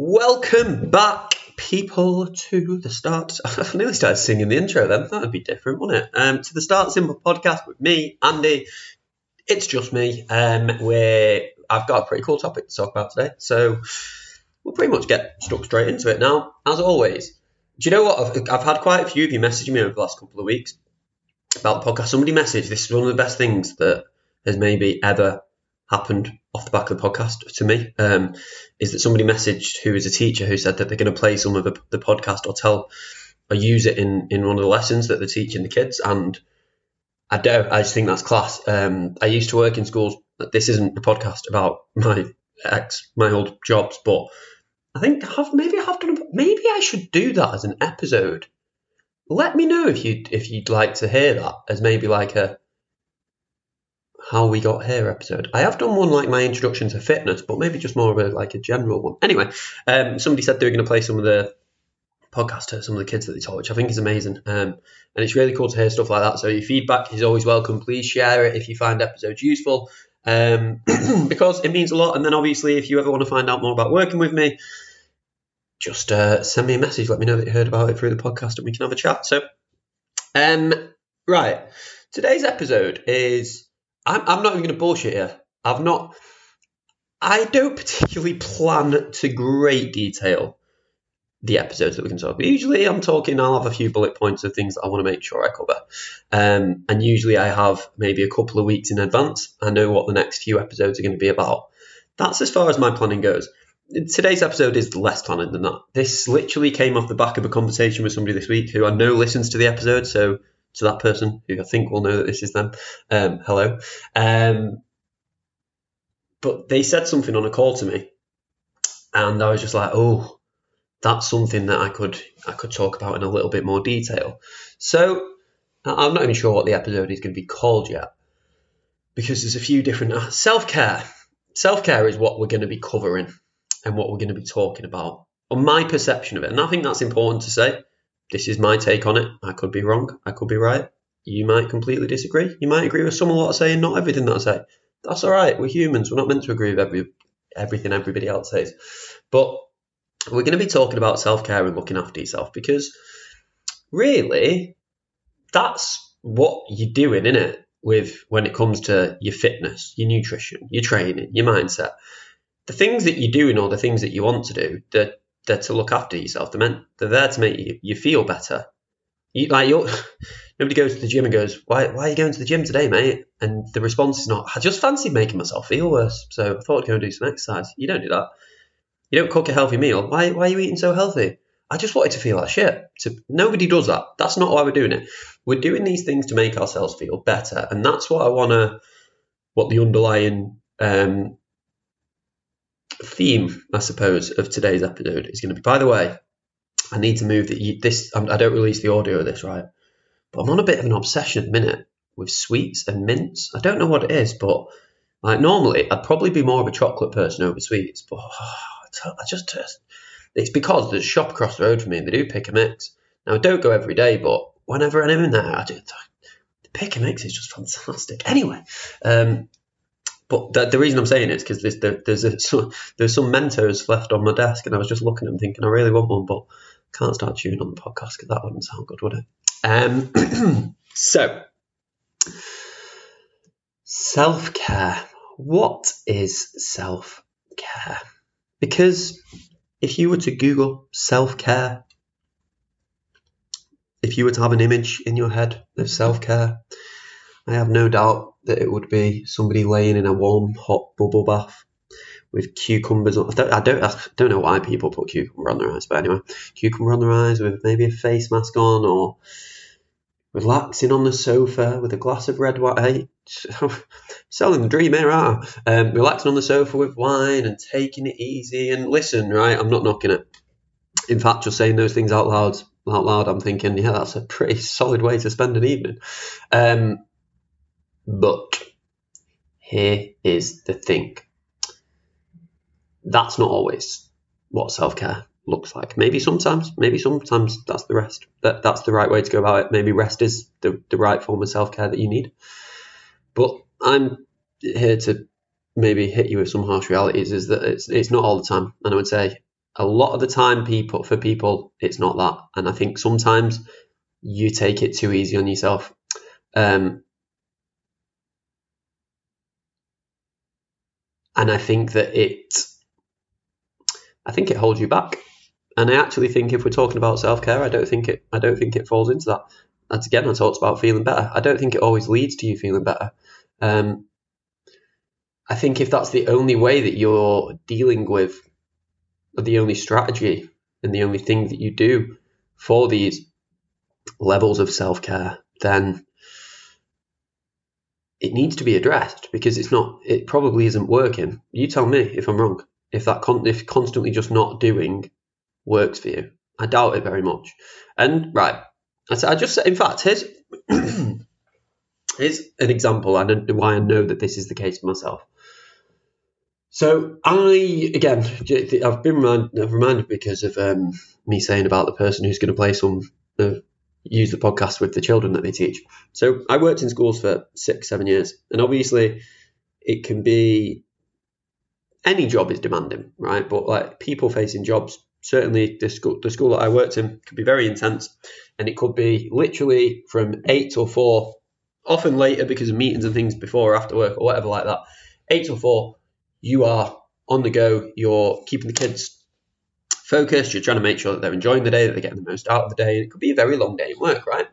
Welcome back, people, to the start. I nearly started singing the intro then. That would be different, wouldn't it? Um, to the Start Simple podcast with me, Andy. It's just me. Um, where I've got a pretty cool topic to talk about today. So we'll pretty much get stuck straight into it now. As always, do you know what? I've, I've had quite a few of you messaging me over the last couple of weeks about the podcast. Somebody messaged, this is one of the best things that has maybe ever happened off the back of the podcast to me um, is that somebody messaged who is a teacher who said that they're going to play some of the, the podcast or tell or use it in, in one of the lessons that they're teaching the kids. And I don't, I just think that's class. Um, I used to work in schools. This isn't a podcast about my ex, my old jobs, but I think I have, maybe I have done, maybe I should do that as an episode. Let me know if you if you'd like to hear that as maybe like a how we got here episode. I have done one like my introduction to fitness, but maybe just more of a like a general one. Anyway, um, somebody said they were going to play some of the podcast to some of the kids that they taught, which I think is amazing. Um, and it's really cool to hear stuff like that. So your feedback is always welcome. Please share it if you find episodes useful, um, because it means a lot. And then obviously, if you ever want to find out more about working with me, just uh, send me a message. Let me know that you heard about it through the podcast, and we can have a chat. So, um, right, today's episode is I'm, I'm not even going to bullshit here. I've not. I don't particularly plan to great detail the episodes that we can talk about. Usually, I'm talking. I'll have a few bullet points of things that I want to make sure I cover, um, and usually I have maybe a couple of weeks in advance. I know what the next few episodes are going to be about. That's as far as my planning goes. Today's episode is less planned than that. This literally came off the back of a conversation with somebody this week who I know listens to the episode, so to that person who I think will know that this is them. Um, hello. Um, but they said something on a call to me, and I was just like, oh, that's something that I could I could talk about in a little bit more detail. So I'm not even sure what the episode is going to be called yet, because there's a few different uh, self care. Self care is what we're going to be covering and what we're going to be talking about, on my perception of it, and I think that's important to say this is my take on it. I could be wrong. I could be right. You might completely disagree. You might agree with some of what I say and not everything that I say. That's all right. We're humans. We're not meant to agree with every everything everybody else says. But we're going to be talking about self care and looking after yourself because really, that's what you're doing, in it? With when it comes to your fitness, your nutrition, your training, your mindset, the things that you're doing or the things that you want to do, that they're to look after yourself. They're meant they're there to make you, you feel better. You, like you nobody goes to the gym and goes, why, why are you going to the gym today, mate? And the response is not, I just fancied making myself feel worse, so I thought I'd go and do some exercise. You don't do that. You don't cook a healthy meal. Why, why are you eating so healthy? I just wanted to feel like shit. Nobody does that. That's not why we're doing it. We're doing these things to make ourselves feel better, and that's what I want to. What the underlying um, theme, I suppose, of today's episode is going to be. By the way, I need to move that this. I don't release the audio of this, right? But I'm on a bit of an obsession at the minute with sweets and mints. I don't know what it is, but like normally I'd probably be more of a chocolate person over sweets, but oh, I just it's because there's a shop across the road from me and they do pick a mix. Now I don't go every day, but whenever I'm in there, I do. The pick a mix is just fantastic. Anyway, um, but the, the, reason I'm saying it is because there's there, there's a, so, there's some Mentos left on my desk, and I was just looking at them thinking I really want one, but can't start chewing on the podcast because that wouldn't sound good, would it? Um, so self care. What is self care? Because if you were to Google self care, if you were to have an image in your head of self care, I have no doubt that it would be somebody laying in a warm, hot bubble bath with cucumbers. On, I don't, I don't, I don't know why people put cucumber on their eyes, but anyway, cucumber on their eyes with maybe a face mask on or relaxing on the sofa with a glass of red wine. selling the dream here, are um, relaxing on the sofa with wine and taking it easy. And listen, right, I'm not knocking it. In fact, just saying those things out loud, out loud, I'm thinking, yeah, that's a pretty solid way to spend an evening. Um, but here is the thing that's not always what self care looks like. Maybe sometimes, maybe sometimes that's the rest. That that's the right way to go about it. Maybe rest is the, the right form of self care that you need. But I'm here to maybe hit you with some harsh realities. Is that it's it's not all the time, and I would say A lot of the time, people for people, it's not that, and I think sometimes you take it too easy on yourself. Um, and I think that it, I think it holds you back. And I actually think if we're talking about self care, I don't think it, I don't think it falls into that. That's again, I talked about feeling better. I don't think it always leads to you feeling better. Um, I think if that's the only way that you're dealing with, or the only strategy and the only thing that you do for these levels of self care, then it needs to be addressed because it's not. It probably isn't working. You tell me if I'm wrong. If that con- if constantly just not doing works for you, I doubt it very much. And right, I I just in fact here's here's an example and why I know that this is the case for myself. So I again, I've been reminded, reminded because of um, me saying about the person who's going to play some uh, use the podcast with the children that they teach. So I worked in schools for six, seven years, and obviously it can be any job is demanding, right? But like people facing jobs, certainly the school the school that I worked in could be very intense, and it could be literally from eight till four, often later because of meetings and things before or after work or whatever like that. Eight till four, you are on the go. You're keeping the kids focused. You're trying to make sure that they're enjoying the day, that they're getting the most out of the day. and It could be a very long day in work, right?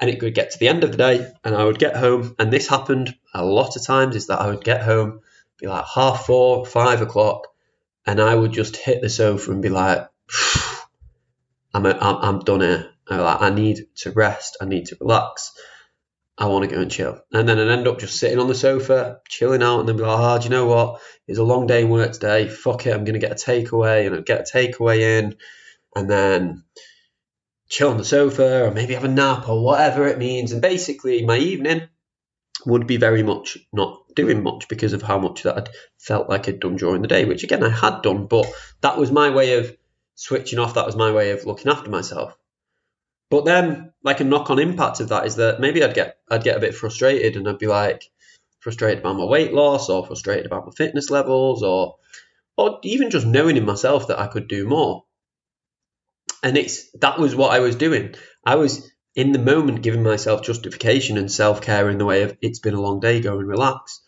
And it could get to the end of the day, and I would get home, and this happened a lot of times. Is that I would get home, be like half four, five o'clock, and I would just hit the sofa and be like, "I'm, a, I'm, I'm done here. I'm like, I need to rest. I need to relax." I want to go and chill. And then I'd end up just sitting on the sofa, chilling out, and then be like, oh, do you know what? It's a long day in work today. Fuck it, I'm going to get a takeaway. And I'd get a takeaway in, and then chill on the sofa, or maybe have a nap, or whatever it means. And basically, my evening would be very much not doing much because of how much that I'd felt like I'd done during the day, which again, I had done, but that was my way of switching off. That was my way of looking after myself. But then, like a knock-on impact of that is that maybe I'd get I'd get a bit frustrated, and I'd be like frustrated about my weight loss, or frustrated about my fitness levels, or or even just knowing in myself that I could do more. And it's that was what I was doing. I was in the moment giving myself justification and self care in the way of it's been a long day, go and relax.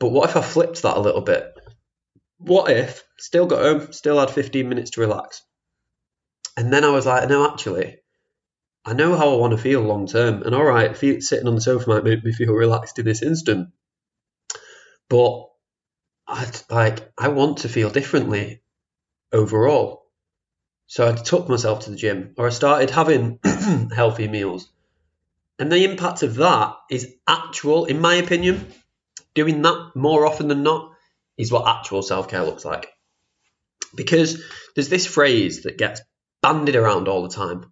But what if I flipped that a little bit? What if still got home, still had 15 minutes to relax? And then I was like, no, actually, I know how I want to feel long term, and all right, sitting on the sofa might make me feel relaxed in this instant, but I like I want to feel differently overall. So I took myself to the gym, or I started having healthy meals, and the impact of that is actual, in my opinion, doing that more often than not is what actual self care looks like. Because there's this phrase that gets bandied around all the time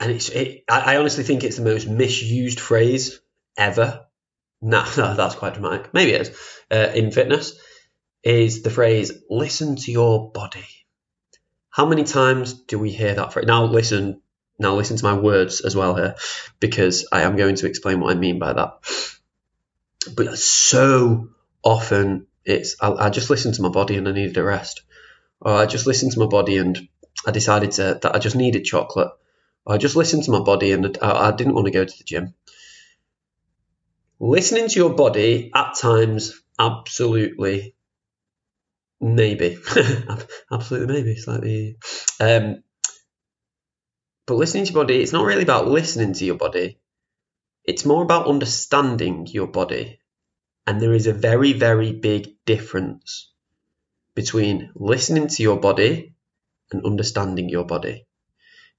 and it's it, I, honestly think it's the most misused phrase ever. No, no that's quite dramatic. Maybe it is. Uh, in fitness, is the phrase "listen to your body." How many times do we hear that phrase? Now listen. Now listen to my words as well here, because I am going to explain what I mean by that. But so often it's I, I just listened to my body and I needed a rest, or I just listened to my body and I decided to, that I just needed chocolate I just listened to my body and I, didn't want to go to the gym. Listening to your body at times, absolutely, maybe, absolutely maybe, slightly. Um, but listening to your body, it's not really about listening to your body. It's more about understanding your body. And there is a very, very big difference between listening to your body and understanding your body.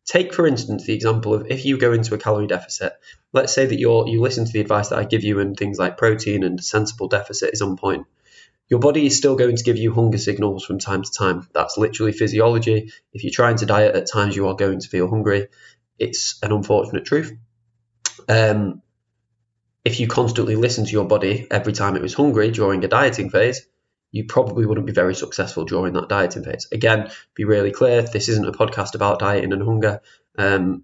Take, for instance, the example of if you go into a calorie deficit, let's say that you're, you listen to the advice that I give you and things like protein and sensible deficit is on point. Your body is still going to give you hunger signals from time to time. That's literally physiology. If you're trying to diet at times, you are going to feel hungry. It's an unfortunate truth. Um, if you constantly listen to your body every time it was hungry during a dieting phase, you probably wouldn't be very successful during that dieting phase. Again, be really clear, this isn't a podcast about dieting and hunger. Um,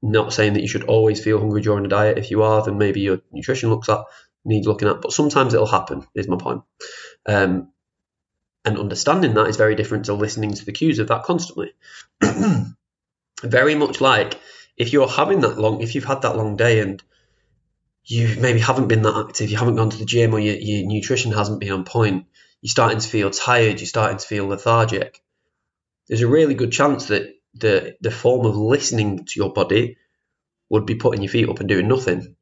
not saying that you should always feel hungry during a diet. If you are, then maybe your nutrition looks at needs looking at. But sometimes it'll happen. Is my point. Um, And understanding that is very different to listening to the cues of that constantly. very much like if you're having that long, if you've had that long day and you maybe haven't been that active, you haven't gone to the gym or your, your nutrition hasn't been on point, you're starting to feel tired, you're starting to feel lethargic. There's a really good chance that the the form of listening to your body would be putting your feet up and doing nothing.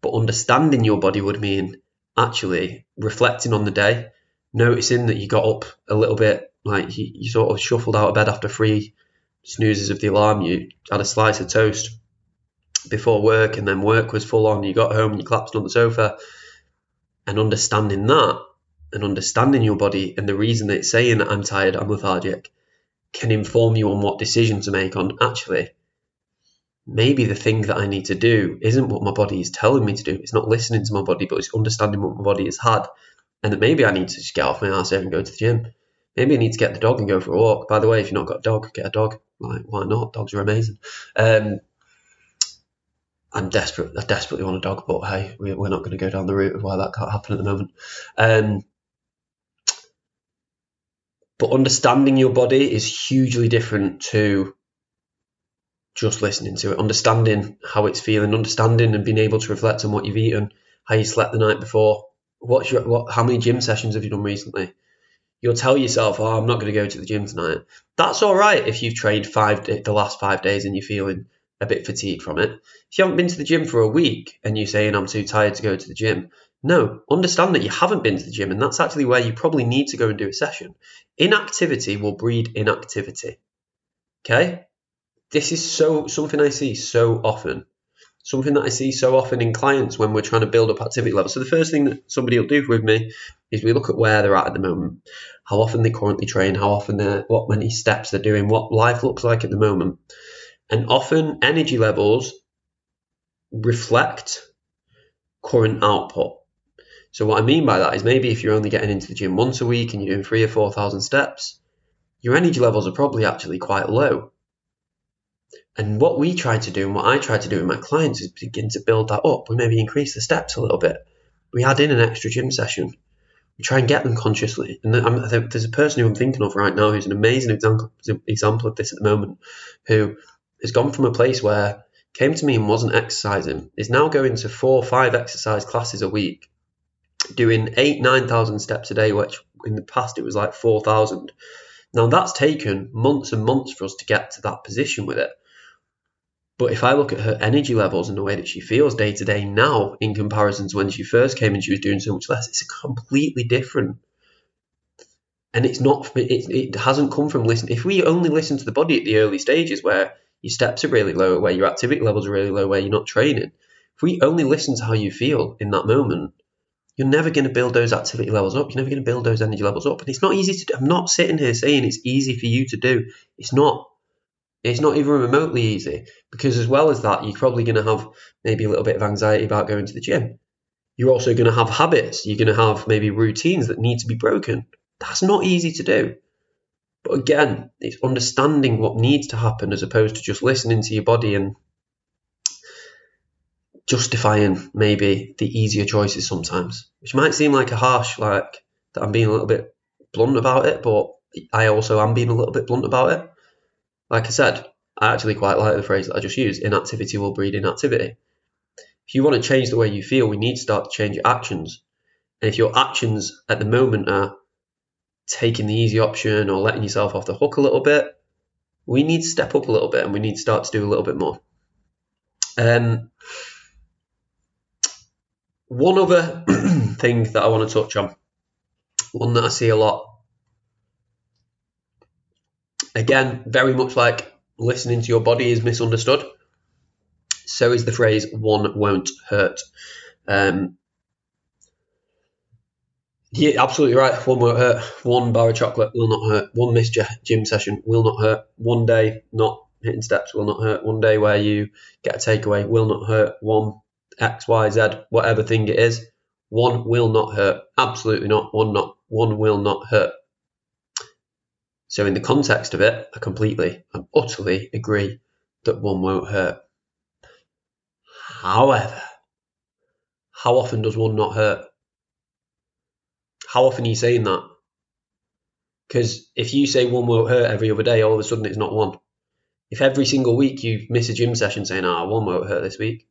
But understanding your body would mean actually reflecting on the day, noticing that you got up a little bit, like you, you sort of shuffled out of bed after three snoozes of the alarm, you had a slice of toast before work, and then work was full on, you got home and you collapsed on the sofa. And understanding that and understanding your body and the reason that it's saying I'm tired, I'm lethargic, can inform you on what decision to make on actually maybe the thing that I need to do isn't what my body is telling me to do. It's not listening to my body, but it's understanding what my body has had. And that maybe I need to just get off my ass and go to the gym. Maybe I need to get the dog and go for a walk. By the way, if you've not got a dog, get a dog. Like, why not? Dogs are amazing. Um, I'm desperate. I desperately want a dog, but hey, we, are not going to go down the route of why that can't happen at the moment. Um, but understanding your body is hugely different to just listening to it, understanding how it's feeling, understanding and being able to reflect on what you've eaten, how you slept the night before, what's your what how many gym sessions have you done recently? You'll tell yourself, "Oh, I'm not going to go to the gym tonight." That's all right if you've trained five the last five days and you're feeling a bit fatigued from it. If you haven't been to the gym for a week and you're saying, "I'm too tired to go to the gym," no, understand that you haven't been to the gym, and that's actually where you probably need to go and do a session. Inactivity will breed inactivity. Okay, this is so something I see so often. Something that I see so often in clients when we're trying to build up activity levels. So the first thing that somebody will do with me is we look at where they're at at the moment, how often they currently train, how often they're, what many steps they're doing, what life looks like at the moment, and often energy levels reflect current output. So what I mean by that is maybe if you're only getting into the gym once a week and you're doing three or four thousand steps, your energy levels are probably actually quite low. And what we try to do and what I try to do with my clients is begin to build that up. We maybe increase the steps a little bit. We add in an extra gym session. We try and get them consciously. And there's a person who I'm thinking of right now who's an amazing example, example of this at the moment, who has gone from a place where came to me and wasn't exercising, is now going to four or five exercise classes a week, doing eight, 9,000 steps a day, which in the past it was like 4,000. Now that's taken months and months for us to get to that position with it. But if I look at her energy levels and the way that she feels day to day now in comparison to when she first came and she was doing so much less, it's completely different. And it's not, it, it hasn't come from listening. If we only listen to the body at the early stages where your steps are really low, where your activity levels are really low, where you're not training, if we only listen to how you feel in that moment, you're never going to build those activity levels up. You're never going to build those energy levels up. And it's not easy to do. I'm not sitting here saying it's easy for you to do. It's not. It's not even remotely easy because, as well as that, you're probably going to have maybe a little bit of anxiety about going to the gym. You're also going to have habits. You're going to have maybe routines that need to be broken. That's not easy to do. But again, it's understanding what needs to happen as opposed to just listening to your body and justifying maybe the easier choices sometimes, which might seem like a harsh, like that I'm being a little bit blunt about it, but I also am being a little bit blunt about it. Like I said, I actually quite like the phrase that I just used inactivity will breed inactivity. If you want to change the way you feel, we need to start to change your actions. And if your actions at the moment are taking the easy option or letting yourself off the hook a little bit, we need to step up a little bit and we need to start to do a little bit more. Um, one other thing that I want to touch on, one that I see a lot Again, very much like listening to your body is misunderstood, so is the phrase one won't hurt. Um, yeah, absolutely right. One won't hurt. One bar of chocolate will not hurt. One missed gym session will not hurt. One day not hitting steps will not hurt. One day where you get a takeaway will not hurt. One X, Y, Z, whatever thing it is, one will not hurt. Absolutely not. One not. One will not hurt. So, in the context of it, I completely and utterly agree that one won't hurt. However, how often does one not hurt? How often are you saying that? Because if you say one won't hurt every other day, all of a sudden it's not one. If every single week you miss a gym session saying, ah, one won't hurt this week.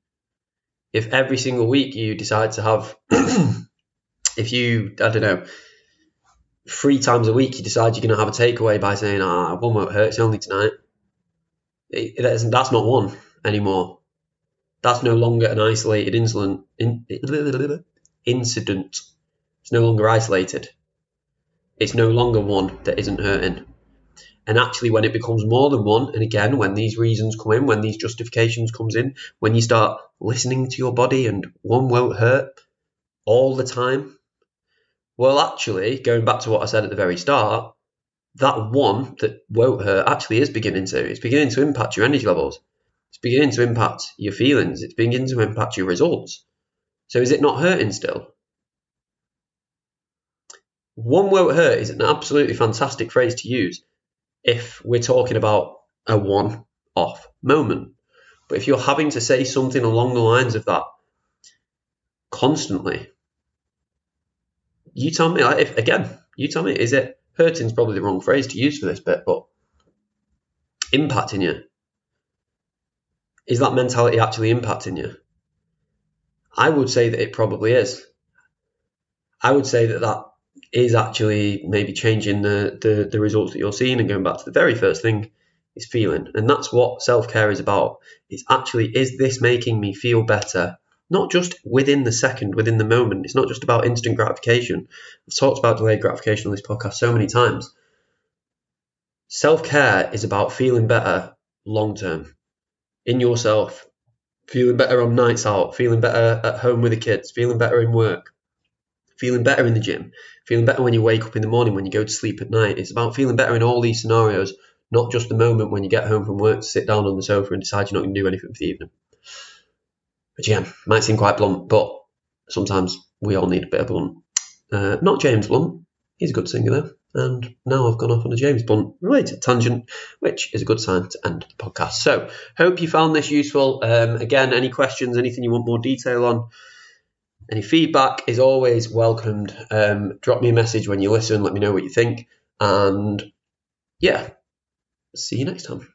If every single week you decide to have, if you, I don't know, three times a week you decide you're going to have a takeaway by saying, ah, one won't hurt, it's only tonight. It, that's, that's not one anymore. That's no longer an isolated incident. In, incident. It's no longer isolated. It's no longer one that isn't hurting. And actually, when it becomes more than one, and again, when these reasons come in, when these justifications comes in, when you start listening to your body and one won't hurt all the time, well, actually, going back to what I said at the very start, that one that won't hurt actually is beginning to. It's beginning to impact your energy levels. It's beginning to impact your feelings. It's beginning to impact your results. So is it not hurting still? One won't hurt is an absolutely fantastic phrase to use if we're talking about a one off moment. But if you're having to say something along the lines of that constantly, you tell me, like, if again, you tell me, is it hurting? hurting's probably the wrong phrase to use for this bit, but impacting you? Is that mentality actually impacting you? I would say that it probably is. I would say that that is actually maybe changing the, the, the results that you're seeing and going back to the very first thing is feeling. And that's what self care is about. It's actually, is this making me feel better not just within the second, within the moment. It's not just about instant gratification. I've talked about delayed gratification on this podcast so many times. Self care is about feeling better long term in yourself, feeling better on nights out, feeling better at home with the kids, feeling better in work, feeling better in the gym, feeling better when you wake up in the morning, when you go to sleep at night. It's about feeling better in all these scenarios, not just the moment when you get home from work to sit down on the sofa and decide you're not going to do anything for the evening. Which again, might seem quite blunt, but sometimes we all need a bit of blunt. Uh, not James Blunt, he's a good singer though. And now I've gone off on a James Blunt related tangent, which is a good sign to end the podcast. So, hope you found this useful. Um, again, any questions, anything you want more detail on, any feedback is always welcomed. Um, drop me a message when you listen, let me know what you think. And yeah, see you next time.